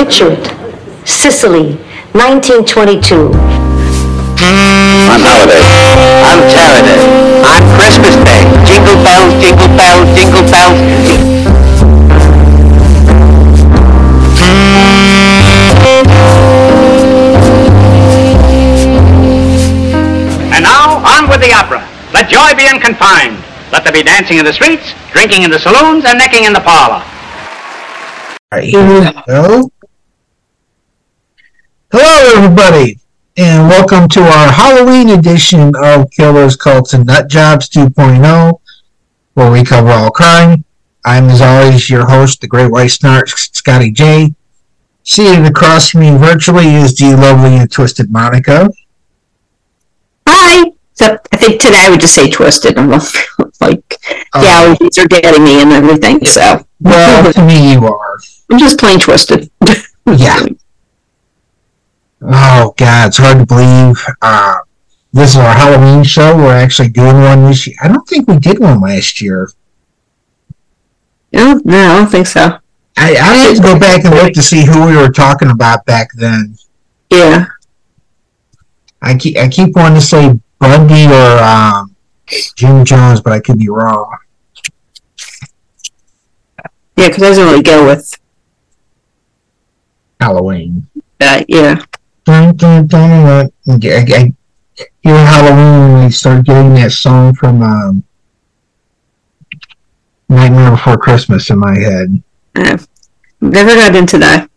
Picture it. Sicily, 1922. On holiday. On Saturday. On Christmas Day. Jingle bells, jingle bells, jingle bells. And now, on with the opera. Let joy be unconfined. Let there be dancing in the streets, drinking in the saloons, and necking in the parlor. Right, here we go. Hello, everybody, and welcome to our Halloween edition of Killers, Cults, and Nut Jobs 2.0, where we cover all crime. I'm, as always, your host, the Great White Snark, Scotty J. Seated across from me virtually is the lovely and twisted Monica. Hi. Except I think today I would just say twisted. I'm like Oh. the allergies are getting me and everything. So Well, to me, you are. I'm just plain twisted. Yeah. Oh God, it's hard to believe. Uh, this is our Halloween show. We're actually doing one this year. I don't think we did one last year. No, no, I don't think so. I, I had to go back and look to see who we were talking about back then. Yeah. I keep I keep wanting to say Bundy or um, Jim Jones, but I could be wrong. Yeah, because I doesn't really go with Halloween. that. Yeah. Dun, dun, dun, dun. I, I Halloween when we start getting that song from um, Nightmare Before Christmas in my head. I've never got into that.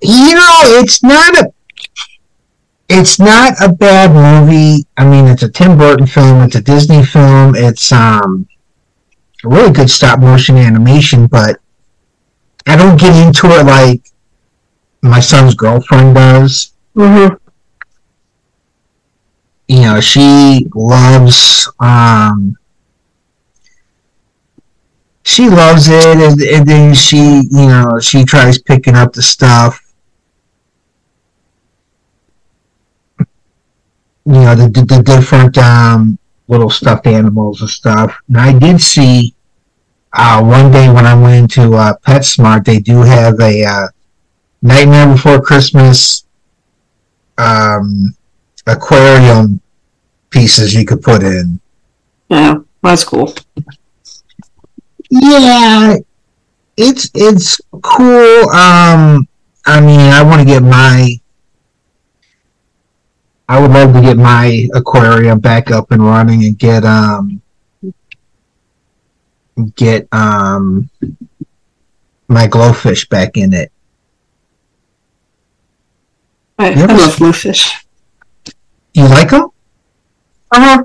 you know, it's not a it's not a bad movie. I mean, it's a Tim Burton film, it's a Disney film, it's um a really good stop motion animation, but I don't get into it like my son's girlfriend does. Mm-hmm. You know, she loves um she loves it and, and then she you know she tries picking up the stuff you know the, the, the different um, little stuffed animals and stuff. And I did see uh, one day when I went into uh, PetSmart, they do have a uh, Nightmare Before Christmas um, aquarium pieces you could put in. Yeah, that's cool. Yeah, it's it's cool. Um, I mean, I want to get my. I would love to get my aquarium back up and running and get um get um my glowfish back in it. I. I love bluefish. You like them? Uh-huh.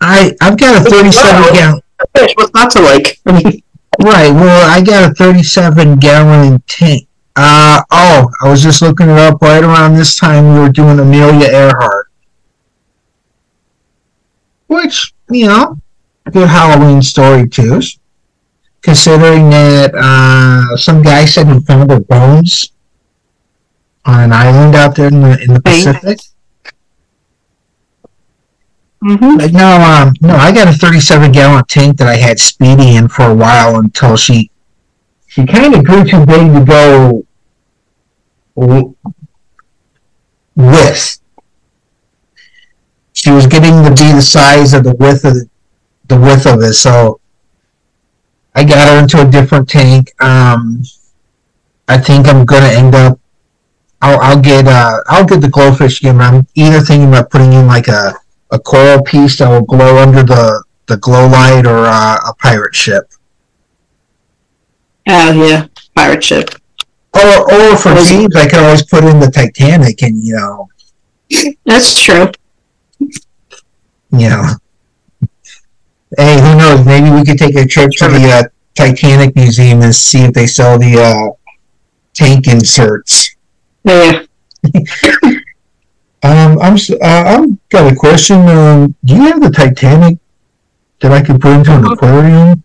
I I've got a thirty-seven gallon. Fish, what's not to like? I mean, Right. Well, I got a 37 gallon tank. Uh oh, I was just looking it up right around this time we were doing Amelia Earhart. Which, you know, good Halloween story too. Considering that uh, some guy said he found her bones on an island out there in the in the Pacific. mm-hmm. But no, um, no, I got a 37 gallon tank that I had Speedy in for a while until she, she kind of grew too big to go w- with. She was getting to be the size of the width of the, the width of it, so I got her into a different tank. Um, I think I'm gonna end up. I'll, I'll get uh, I'll get the glowfish again. I'm either thinking about putting in like a a coral piece that will glow under the, the glow light or uh, a pirate ship. Oh yeah, pirate ship. Or, or for teams, I can always put in the Titanic and, you know, That's true. you know. Hey, who knows? Maybe we could take a trip to the uh, Titanic Museum and see if they sell the uh, tank inserts. Yeah. Um, I'm uh, I'm got a question. Um, do you have the Titanic that I could put into an aquarium?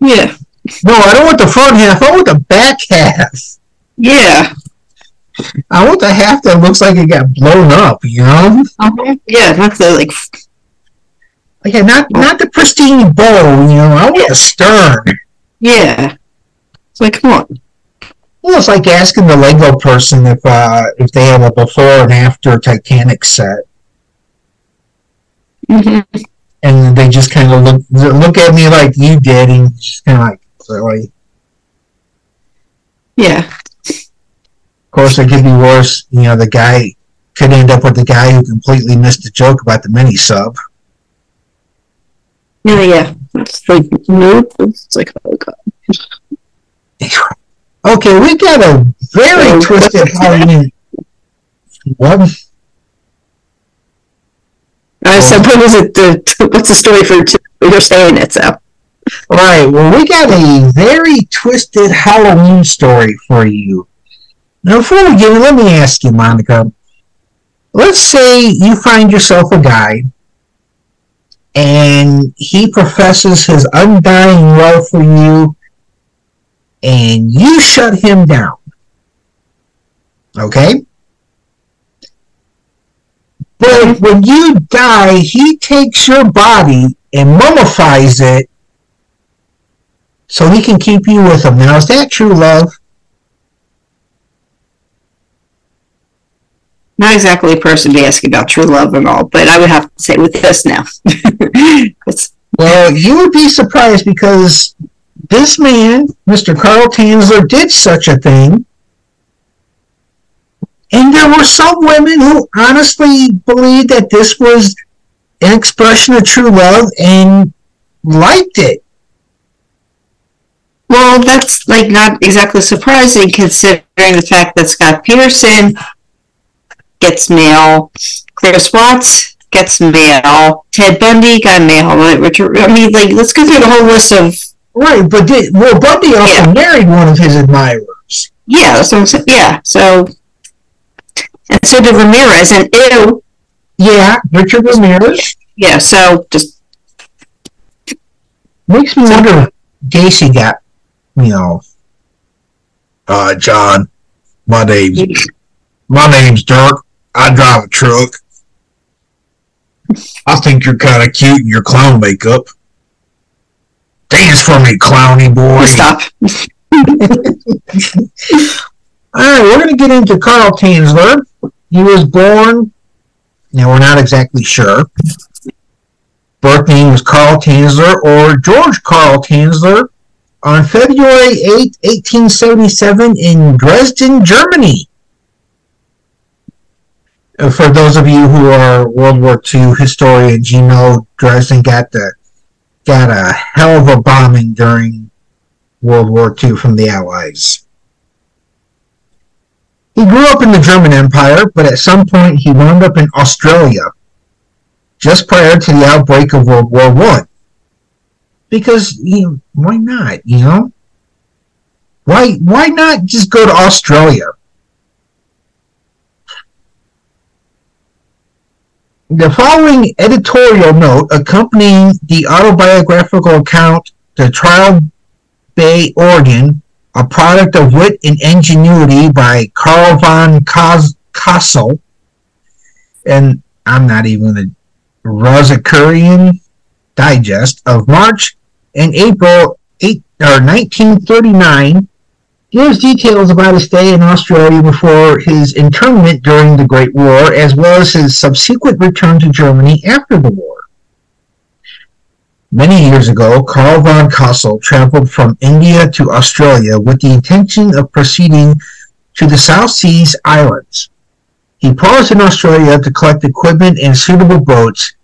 Yeah. No, I don't want the front half. I want the back half. Yeah. I want the half that looks like it got blown up. You know, Uh-huh. Yeah, not the like like not not the pristine bow. You know, I want the stern. yeah. It's like come on. Well, it's like asking the Lego person if uh, if they have a before and after Titanic set, Mhm. and they just kind of look look at me like you did, and just kind of like really. Yeah. Of course, it could be worse. You know, the guy could end up with the guy who completely missed the joke about the mini sub. Yeah, yeah. It's like, nope. It's like, oh god. Okay, we got a very Oh, twisted Halloween. What? Uh, so what was it, the, what's the story for, two? you're saying it, so. Right. Well, we got a very twisted Halloween story for you. Now, before we get it, let me ask you, Monica. Let's say you find yourself a guy, and he professes his undying love for you, and you shut him down. Okay? But when you die, he takes your body and mummifies it so he can keep you with him. Now, is that true love? Not exactly a person to be asking about true love at all, but I would have to say with this now. Well, you would be surprised because this man, Mr. Carl Tanzler, did such a thing. And there were some women who honestly believed that this was an expression of true love and liked it. well, that's like not exactly surprising considering the fact that Scott Peterson gets mail, Chris Watts gets mail, Ted Bundy got mail, Richard, I mean, like, let's go through the whole list of Right, but did, well, Bundy also Yeah. married one of his admirers. Yeah, so what Yeah, so and so did Ramirez, and ew, Yeah, Richard Ramirez. yeah. So just Makes me wonder if Gacy got, you know, uh, John, my name's, my name's Dirk. I drive a truck. I think you're kind of cute in your clown makeup. Dance for me, clowny boy. stop. All right, we're going to get into Carl Tanzler. He was born, now we're not exactly sure. Birth name was Carl Tanzler or George Carl Tanzler on February 8, 1877 in Dresden, Germany. Uh, For those of you who are World War II historians, you know Dresden got the got a hell of a bombing during World War II from the Allies. He grew up in the German Empire, but at some point he wound up in Australia, just prior to the outbreak of World War One. Because you know, why not? You know, why why not just go to Australia? The following editorial note accompanying the autobiographical account, "The Trial Bay, Oregon," a product of wit and ingenuity by Carl von Cosel, and I'm not even a Rosicrucian Digest of March and April 8 or 1939 gives details about his stay in Australia before his internment during the Great War, as well as his subsequent return to Germany after the war. Many years ago, Karl von Cosel traveled from India to Australia with the intention of proceeding to the South Seas Islands. He paused in Australia to collect equipment and suitable boats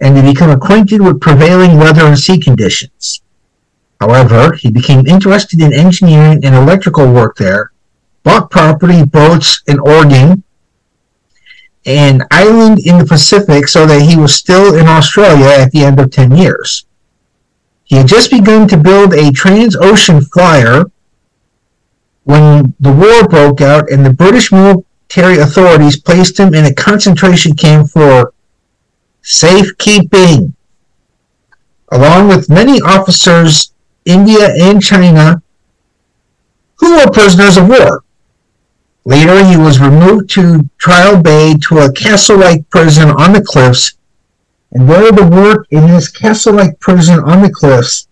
and to become acquainted with prevailing weather and sea conditions. However, he became interested in engineering and electrical work there, bought property, boats in Oregon, and island in the Pacific so that he was still in Australia at the end of 10 years. He had just begun to build a trans-ocean flyer when the war broke out and the British military authorities placed him in a concentration camp for safekeeping. Along with many officers, India and China, who were prisoners of war. Later, he was removed to Trial Bay to a castle-like prison on the cliffs and there the work in this castle-like prison on the cliffs,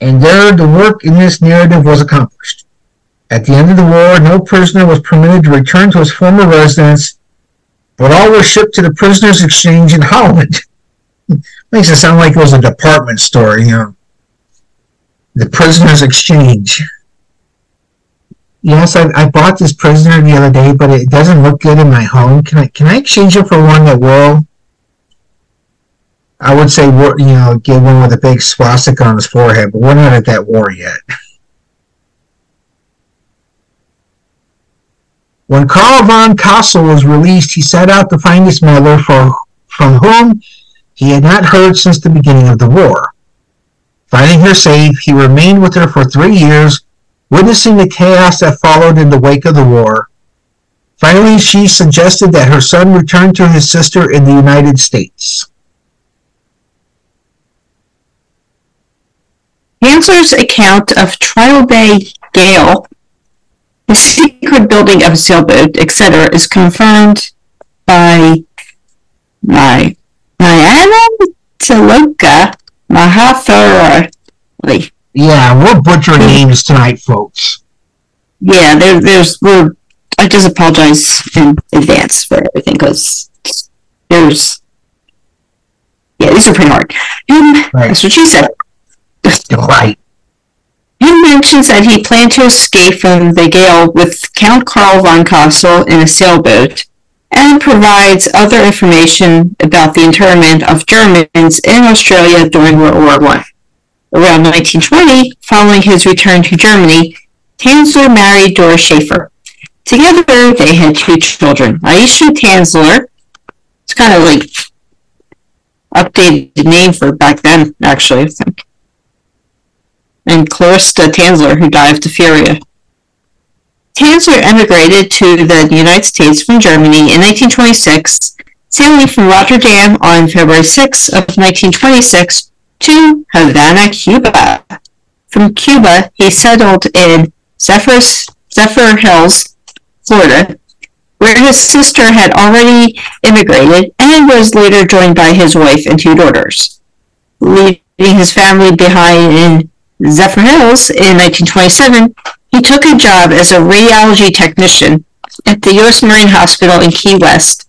and there the work in this narrative was accomplished. At the end of the war, no prisoner was permitted to return to his former residence, but all were shipped to the prisoners' exchange in Holland. Makes it sound like it was a department store, you know. The prisoners' exchange. Yes, I, I bought this prisoner the other day, but it doesn't look good in my home. Can I can I exchange it for one that will? I would say, you know, get one with a big swastika on his forehead, but we're not at that war yet. When Karl von Cosel was released, he set out to find his mother, for, from whom he had not heard since the beginning of the war. Finding her safe, he remained with her for three years, witnessing the chaos that followed in the wake of the war. Finally, she suggested that her son return to his sister in the United States. Tanzler's account of Trial Bay Gale the secret building of a sailboat, etc., is confirmed by my Nyana Tiloka Mahathirali. Yeah, we're butchering hmm. names tonight, folks. Yeah, there, there's we're. I just apologize in advance for everything because there's. Yeah, these are pretty hard. right. That's what she said. Right. He mentions that he planned to escape from the gale with Count Karl von Cosel in a sailboat, and provides other information about the internment of Germans in Australia during World War I. Around 1920, following his return to Germany, Tanzler married Doris Schaefer. Together, they had two children, Ayesha Tanzler, It's kind of like updated name for back then, actually, I think and Clarissa Tanzler, who died of diphtheria. Tanzler emigrated to the United States from Germany in 1926, sailing from Rotterdam on February 6 of 1926 to Havana, Cuba. From Cuba, he settled in Zephyrus, Zephyrhills, Florida, where his sister had already immigrated and was later joined by his wife and two daughters, leaving his family behind in Zephyrhills in 1927, he took a job as a radiology technician at the U.S. Marine Hospital in Key West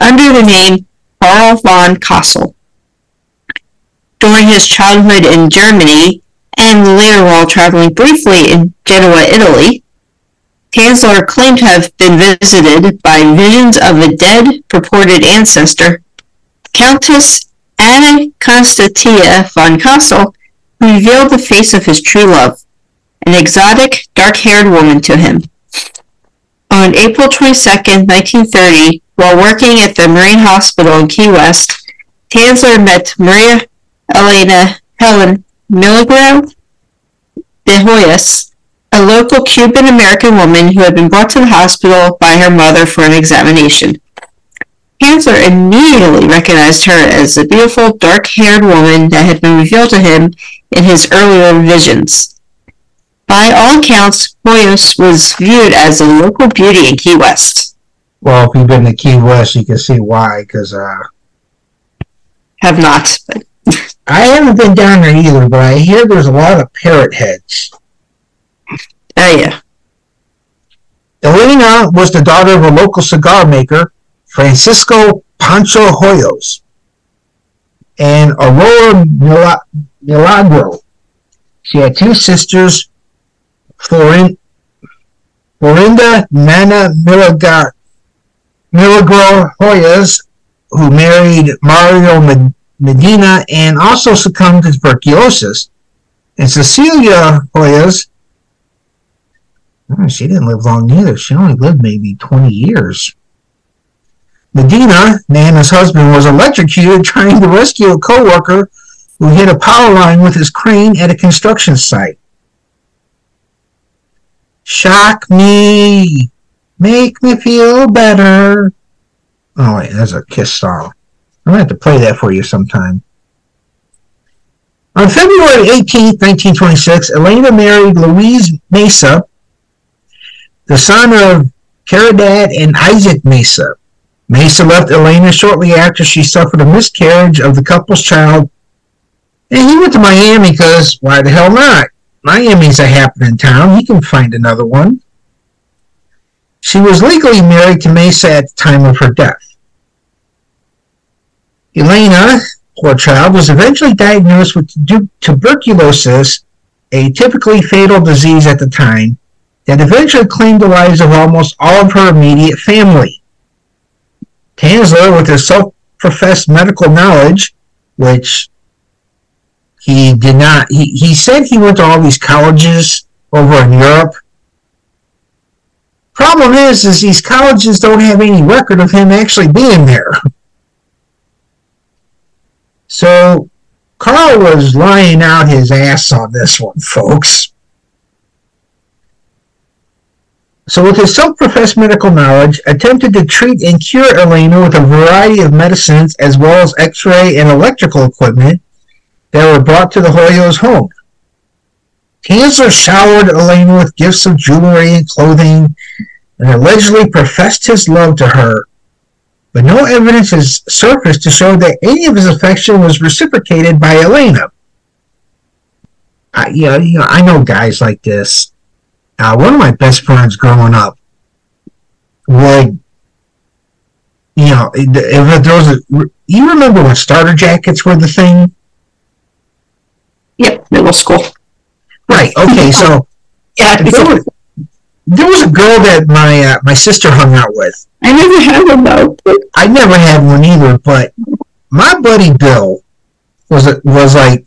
under the name Karl von Cosel. During his childhood in Germany and later while traveling briefly in Genoa, Italy, Tanzler claimed to have been visited by visions of a dead purported ancestor, Countess Anna Constantia von Cosel, who revealed the face of his true love, an exotic, dark-haired woman to him. On April 22, 1930, while working at the Marine Hospital in Key West, Tanzler met Maria Elena Helen Milagro de Hoyos, a local Cuban-American woman who had been brought to the hospital by her mother for an examination. Tanzler immediately recognized her as the beautiful, dark-haired woman that had been revealed to him in his earlier visions. By all accounts, Hoyos was viewed as a local beauty in Key West. Well, if you've been to Key West, you can see why, because, uh... Have not, but... I haven't been down there either, but I hear there's a lot of parrot heads. Oh, yeah. Elena was the daughter of a local cigar maker, Francisco Pancho Hoyos, and Aurora Milagro. She had two sisters, Florinda Nana Milagro, Hoyos, who married Mario Medina and also succumbed to tuberculosis, and Cecilia Hoyos. Oh, ah, she didn't live long either. She only lived maybe 20 years. Medina, Nana's husband, was electrocuted trying to rescue a co-worker who hit a power line with his crane at a construction site. Shock me, make me feel better. Oh wait, that's a Kiss song. I'm gonna have to play that for you sometime. On February 18, 1926, Elena married Luis Mesa, the son of Caridad and Isaac Mesa. Mesa left Elena shortly after she suffered a miscarriage of the couple's child and he went to Miami because why the hell not? Miami's a happening town. He can find another one. She was legally married to Mesa at the time of her death. Elena, poor child, was eventually diagnosed with tuberculosis, a typically fatal disease at the time, that eventually claimed the lives of almost all of her immediate family. Tanzler, with his self-professed medical knowledge, which he did not, he, he said he went to all these colleges over in Europe. Problem is, is these colleges don't have any record of him actually being there. So Carl was lying out his ass on this one, folks. So with his self-professed medical knowledge, attempted to treat and cure Elena with a variety of medicines as well as x-ray and electrical equipment that were brought to the Hoyos' home. Tanzler showered Elena with gifts of jewelry and clothing and allegedly professed his love to her, but no evidence has surfaced to show that any of his affection was reciprocated by Elena. I, you know, you know, I know guys like this. Uh, one of my best friends growing up would, you know, if there was a, you remember when starter jackets were the thing? Yep, middle school. Right. Okay. So Yeah, there was, there was a girl that my uh, my sister hung out with. I never had one though. I never had one either, but my buddy Bill was was like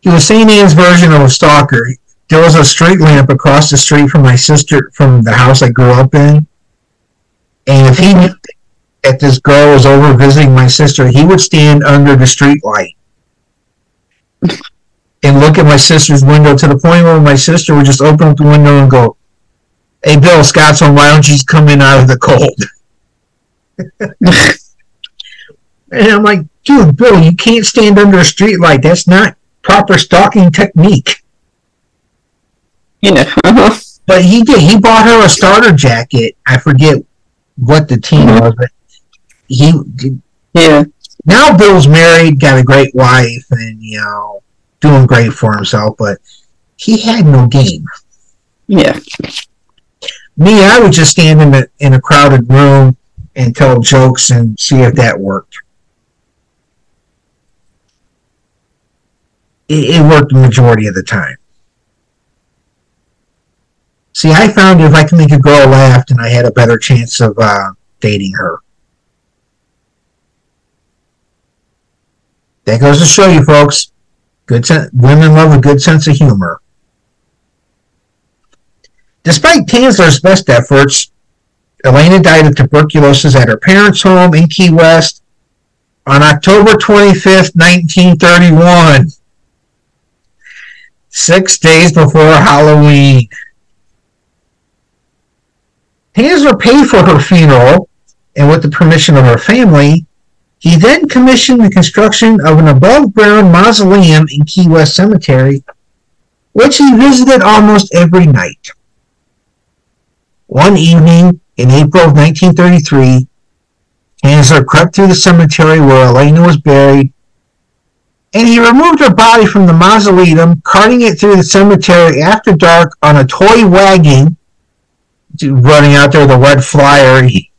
he was St. Anne's version of a stalker. There was a street lamp across the street from my sister from the house I grew up in, and if he knew that this girl was over visiting my sister, he would stand under the street light and look at my sister's window to the point where my sister would just open up the window and go, "Hey, Bill, Scott's home. Why don't you come in out of the cold?" and I'm like, "Dude, Bill, you can't stand under a street light. That's not proper stalking technique." Yeah. uh-huh. But he did. He bought her a starter jacket. I forget what the team was, but he Yeah. Now Bill's married, got a great wife, and you know, doing great for himself. But he had no game. Yeah. Me, I would just stand in a in a crowded room and tell jokes and see if that worked. It, it worked the majority of the time. See, I found if I can make a girl laugh, then I had a better chance of uh, dating her. That goes to show you, folks. Good sen- women love a good sense of humor. Despite Tanzler's best efforts, Elena died of tuberculosis at her parents' home in Key West on October 25th, 1931. Six days before Halloween. Tanzler paid for her funeral, and with the permission of her family, he then commissioned the construction of an above-ground mausoleum in Key West Cemetery, which he visited almost every night. One evening in April of 1933, Tanzler crept through the cemetery where Elena was buried, and he removed her body from the mausoleum, carting it through the cemetery after dark on a toy wagon, running out there with a red flyer. He,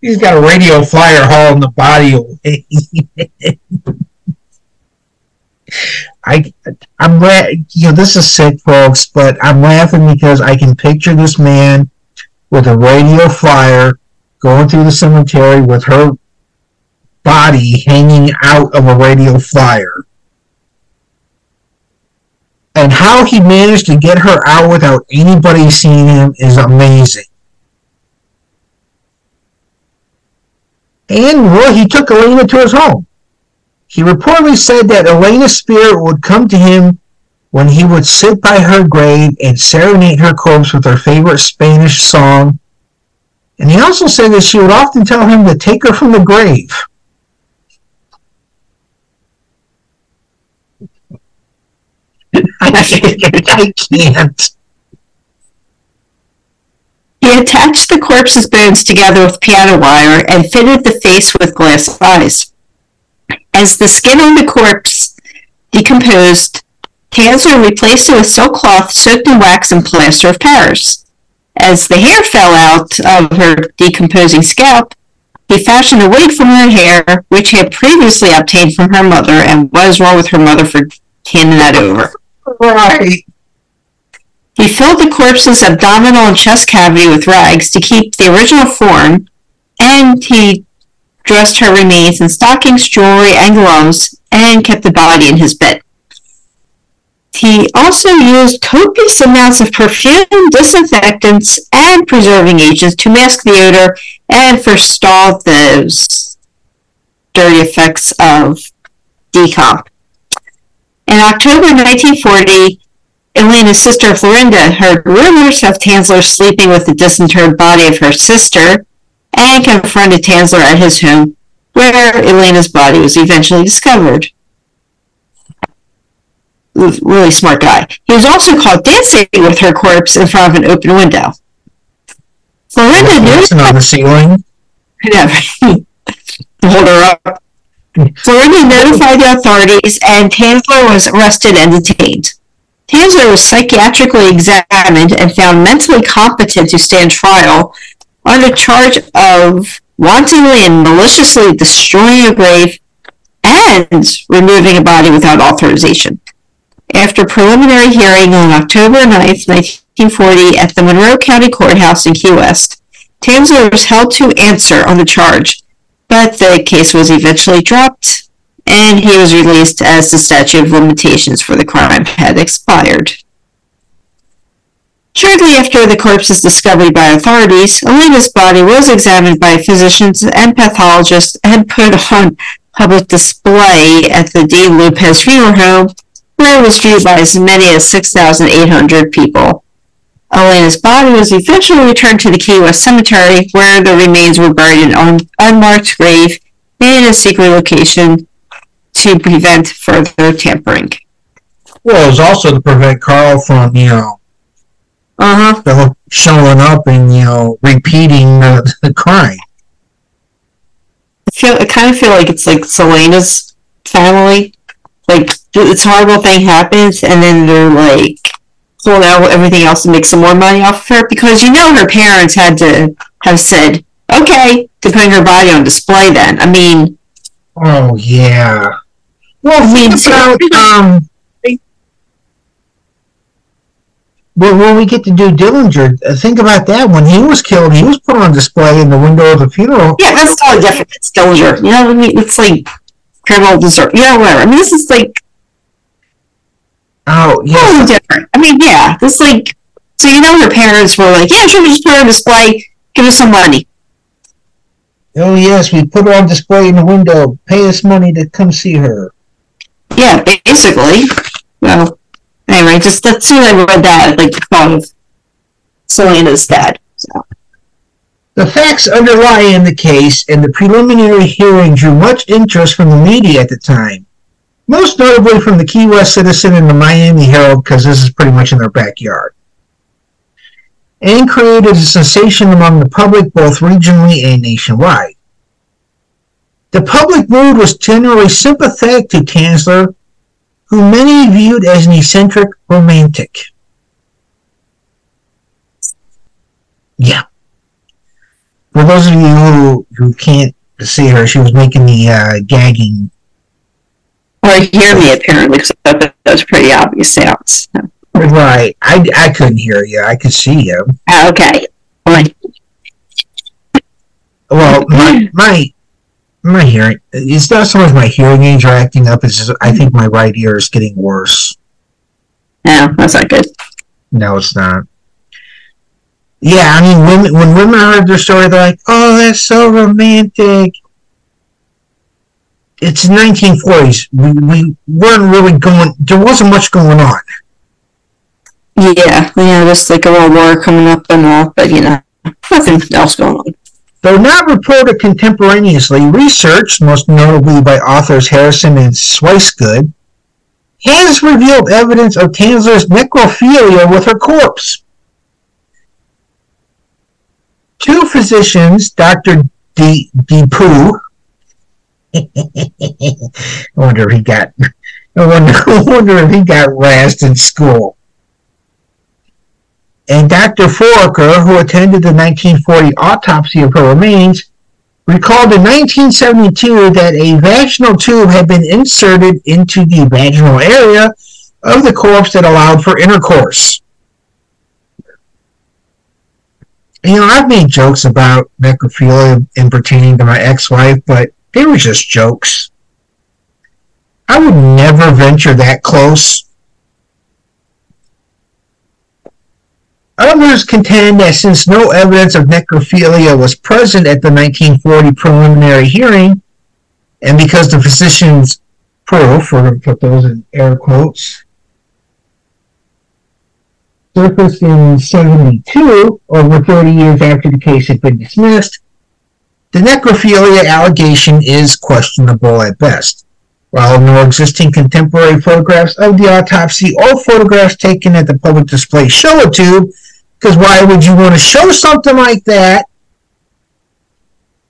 he's got a radio flyer hauling the body away. I, I'm la- you know, this is sick, folks, but I'm laughing because I can picture this man with a radio flyer going through the cemetery with her body hanging out of a radio flyer. And how he managed to get her out without anybody seeing him is amazing. And, well, he took Elena to his home. He reportedly said that Elena's spirit would come to him when he would sit by her grave and serenade her corpse with her favorite Spanish song. And he also said that she would often tell him to take her from the grave. I can't. He attached the corpse's bones together with piano wire and fitted the face with glass eyes. As the skin on the corpse decomposed, Tanzler replaced it with silk cloth soaked in wax and plaster of Paris. As the hair fell out of her decomposing scalp, he fashioned a wig from her hair, which he had previously obtained from her mother, and was wrong with her mother for handing that over. Right. He filled the corpse's abdominal and chest cavity with rags to keep the original form, and he dressed her remains in stockings, jewelry, and gloves, and kept the body in his bed. He also used copious amounts of perfume, disinfectants, and preserving agents to mask the odor and forestall those dirty effects of decomp. In October 1940, Elena's sister Florinda heard rumors of Tanzler sleeping with the disinterred body of her sister and confronted Tanzler at his home, where Elena's body was eventually discovered. Really smart guy. He was also caught dancing with her corpse in front of an open window. Florinda knew on the ceiling. yeah. Hold her up. Florinda notified the authorities, and Tanzler was arrested and detained. Tanzler was psychiatrically examined and found mentally competent to stand trial on the charge of wantonly and maliciously destroying a grave and removing a body without authorization. After preliminary hearing on October 9, 1940, at the Monroe County Courthouse in Key West, Tanzler was held to answer on the charge, but the case was eventually dropped, and he was released as the statute of limitations for the crime had expired. Shortly after the corpse's discovery by authorities, Elena's body was examined by physicians and pathologists and put on public display at the D. Lopez Funeral Home, where it was viewed by as many as 6,800 people. Elena's body was eventually returned to the Key West Cemetery, where the remains were buried in an unmarked grave in a secret location to prevent further tampering. Well, it was also to prevent Carl from, you know, Uh huh. showing up and, you know, repeating the, the crime. I feel I kind of feel like it's like Selena's family. Like this horrible thing happens, and then they're like pulling out everything else to make some more money off of her because you know her parents had to have said okay to putting her body on display. Then I mean, Oh, yeah. Well, I mean, think about, um, well, when we get to do Dillinger, uh, think about that. When he was killed, he was put on display in the window of the funeral. yeah, that's totally different. It's Dillinger. You know what I mean? It's like criminal desert. Yeah, whatever. I mean, this is like Oh, totally yeah. different. I mean, yeah, this like so you know her parents were like, yeah, sure, we just put her on display, give us some money. Oh, yes, we put her on display in the window. Pay us money to come see her. Yeah, basically. Well, anyway, just as soon as I read that, like the thought of Selena's dad. So The facts underlying the case and the preliminary hearing drew much interest from the media at the time. Most notably from the Key West Citizen and the Miami Herald, because this is pretty much in their backyard. And created a sensation among the public both regionally and nationwide. The public mood was generally sympathetic to Tanzler, who many viewed as an eccentric romantic. Yeah. For those of you who, who can't see her, she was making the uh, gagging. or hear me apparently, because that, that's pretty obvious sounds. Right. I, I couldn't hear you. I could see you. Okay. Well, my my my hearing. It's not so much my hearing aids are acting up. It's just I think my right ear is getting worse. yeah that's not good. No, it's not. Yeah, I mean, women, when women heard their story, they're like, "Oh, that's so romantic." It's 1940s. We, we weren't really going. There wasn't much going on. Yeah, yeah, just like a little war coming up and all, but you know, nothing else going on. Though not reported contemporaneously, research, most notably by authors Harrison and Swicegood, has revealed evidence of Tanzler's necrophilia with her corpse. Two physicians, Dr. D. DePoo, I wonder if he got, I wonder, I wonder if he got razzed in school. And Dr. Foraker, who attended the 1940 autopsy of her remains, recalled in 1972 that a vaginal tube had been inserted into the vaginal area of the corpse that allowed for intercourse. You know, I've made jokes about necrophilia in pertaining to my ex-wife, but they were just jokes. I would never venture that close. Others contend that since no evidence of necrophilia was present at the 1940 preliminary hearing, and because the physician's proof, we're going to put those in air quotes, surfaced in 72, over 30 years after the case had been dismissed, the necrophilia allegation is questionable at best. While no existing contemporary photographs of the autopsy or photographs taken at the public display show a tube, because why would you want to show something like that?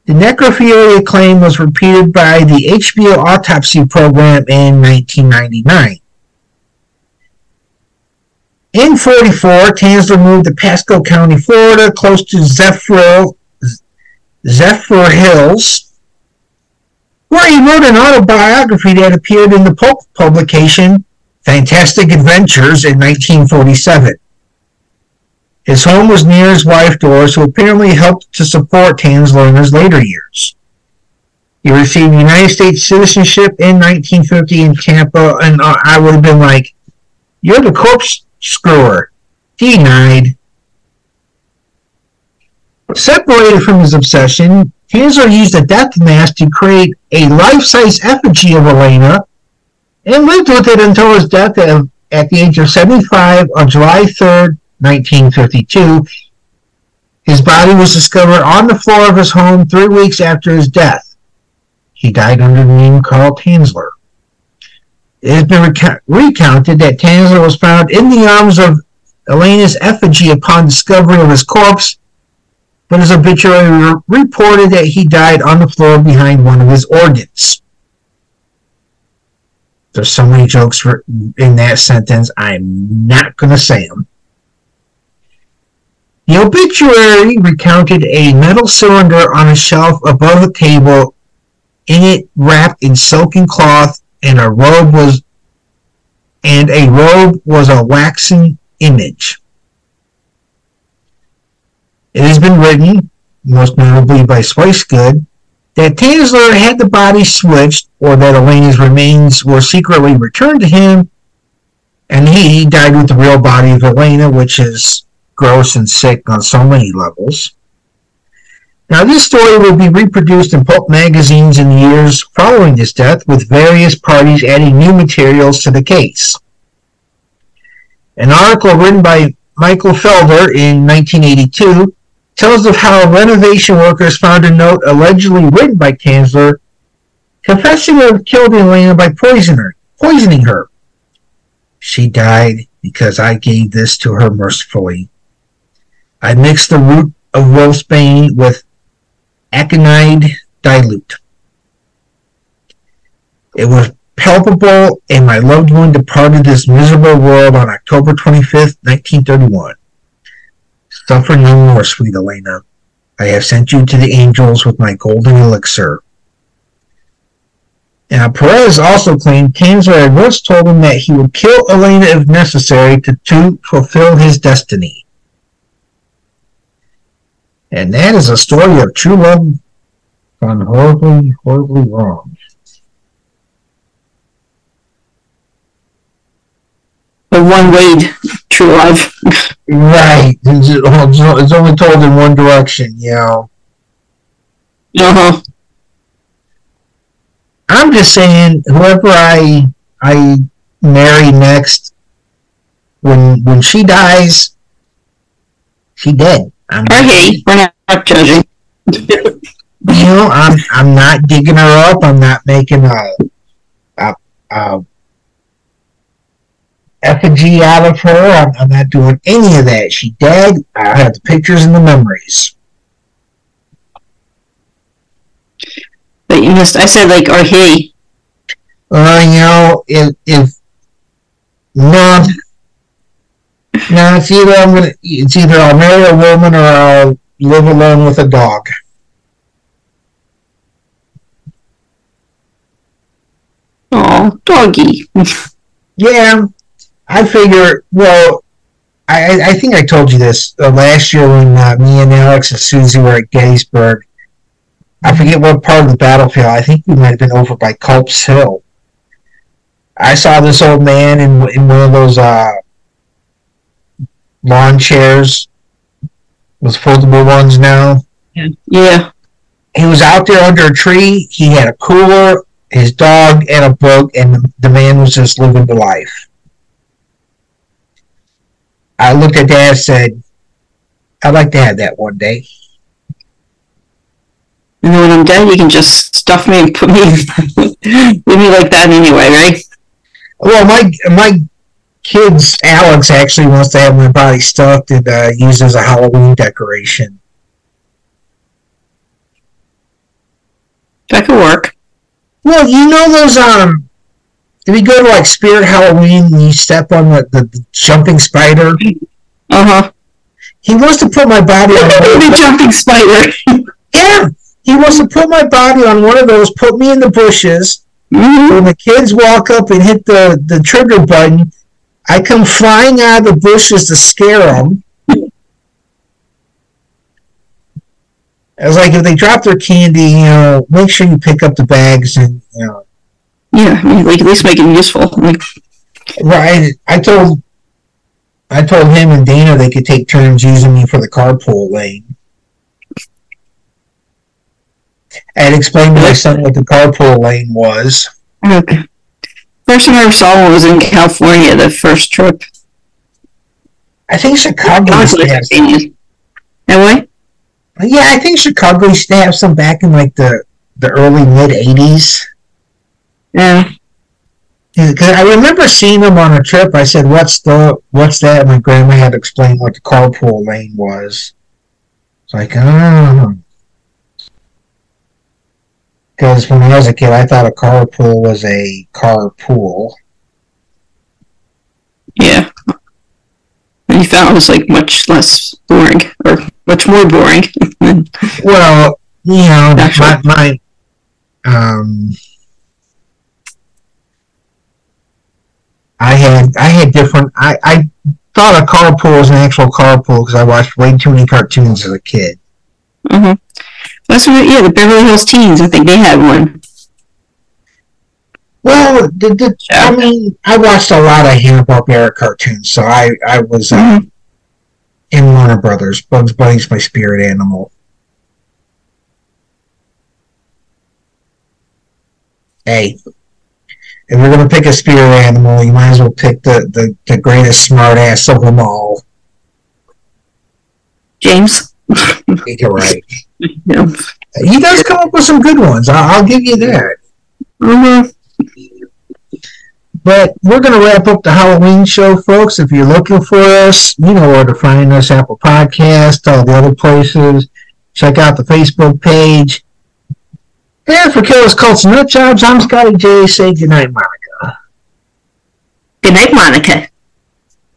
The necrophilia claim was repeated by the HBO autopsy program in 1999. In 44, Tanzler moved to Pasco County, Florida, close to Zephyr, Zephyrhills, where he wrote an autobiography that appeared in the Pulp publication Fantastic Adventures in 1947. His home was near his wife Doris, who apparently helped to support Tanzler in his later years. He received United States citizenship in 1950 in Tampa, and I would have been like, "You're the corpse screwer." Denied. Separated from his obsession, Tanzler used a death mask to create a life-size effigy of Elena, and lived with it until his death at, at the age of 75 on July 3rd, 1952. His body was discovered on the floor of his home three weeks after his death. He died under the name Carl Tanzler. It has been recount- recounted that Tanzler was found in the arms of Elena's effigy upon discovery of his corpse, but his obituary re- reported that he died on the floor behind one of his organs. There's so many jokes in that sentence, I'm not going to say them. The obituary recounted a metal cylinder on a shelf above a table, in it wrapped in silken cloth, and a robe was and a robe was a waxen image. It has been written, most notably by Swicegood, that Tanzler had the body switched, or that Elena's remains were secretly returned to him, and he died with the real body of Elena, which is gross and sick on so many levels. Now, this story will be reproduced in pulp magazines in the years following his death, with various parties adding new materials to the case. An article written by Michael Felder in 1982 tells of how renovation workers found a note allegedly written by Tanzler confessing to have killed Elena by poisoning poisoning her. She died because I gave this to her mercifully. I mixed the root of wolfsbane with aconite dilute. It was palpable, and my loved one departed this miserable world on October 25th, 1931. Suffer no more, sweet Elena. I have sent you to the angels with my golden elixir. Now, Perez also claimed Tanzler had once told him that he would kill Elena if necessary to, to fulfill his destiny. And that is a story of true love gone horribly, horribly wrong. The one way true love. Right. It's, it's only told in one direction, you know. Uh-huh. I'm just saying, whoever I I marry next, when when she dies, she dead. I'm Or he. We're not, judging. you know, I'm I'm not digging her up. I'm not making a a, a effigy out of her. I'm, I'm not doing any of that. She dead. I have the pictures and the memories. But you must, I said like, or he. Uh, you know, if, if no, no, it's either I'm gonna, it's either I'll marry a woman or I'll live alone with a dog. Oh, doggy. Yeah, I figure. Well, I I think I told you this uh, last year when uh, me and Alex and Susie were at Gettysburg. I forget what part of the battlefield. I think we might have been over by Culp's Hill. I saw this old man in in one of those uh, lawn chairs, those foldable ones now. Yeah. He was out there under a tree. He had a cooler, his dog, and a book, and the, the man was just living the life. I looked at that and said, I'd like to have that one day. And then when I'm dead, you can just stuff me and put me, leave me like that anyway, right? Well, my my kids, Alex actually wants to have my body stuffed and uh, used as a Halloween decoration. That could work. Well, you know those um. If you go to like Spirit Halloween and you step on the, the, the jumping spider, Uh huh. he wants to put my body on. the jumping spider. Yeah, he wants to put my body on one of those, put me in the bushes. Mhm. When the kids walk up and hit the, the trigger button, I come flying out of the bushes to scare them. I was like, if they drop their candy, you know, make sure you pick up the bags and, you know, Yeah, I mean, like at least make it useful. Like, right. I told, I told him and Dana they could take turns using me for the carpool lane. I had explained to my son what the carpool lane was. okay. First time I ever saw one was in California. The first trip. I think Chicago I was used to like, have some. That way. Yeah, I think Chicago used to have some back in like the the early mid '80s. Yeah. Because I remember seeing them on a trip. I said, "What's the what's that?" My grandma had to explain what the carpool lane was. It's like, oh. Because when I was a kid, I thought a carpool was a carpool. Yeah. And you found it was like much less boring, or much more boring. Well, you know, Actually. my, my um, I had I had different. I I thought a carpool was an actual carpool because I watched way too many cartoons as a kid. hmm That's what, yeah, the Beverly Hills Teens. I think they had one. Well, the, the, I mean, I watched a lot of Hanna Barbera cartoons, so I I was uh, in Warner Brothers. Bugs Bunny's my spirit animal. Hey, if you're gonna pick a spirit animal, you might as well pick the the, the greatest smartass of them all. James. You're right. Yeah. He does come up with some good ones. I'll, I'll give you that. Mhm. But we're going to wrap up the Halloween show, folks. If you're looking for us, you know where to find us Apple Podcast, all the other places. Check out the Facebook page. And for Killers, Cults, and Nut Jobs, I'm Scotty J. Say goodnight, Monica. Good night, Monica.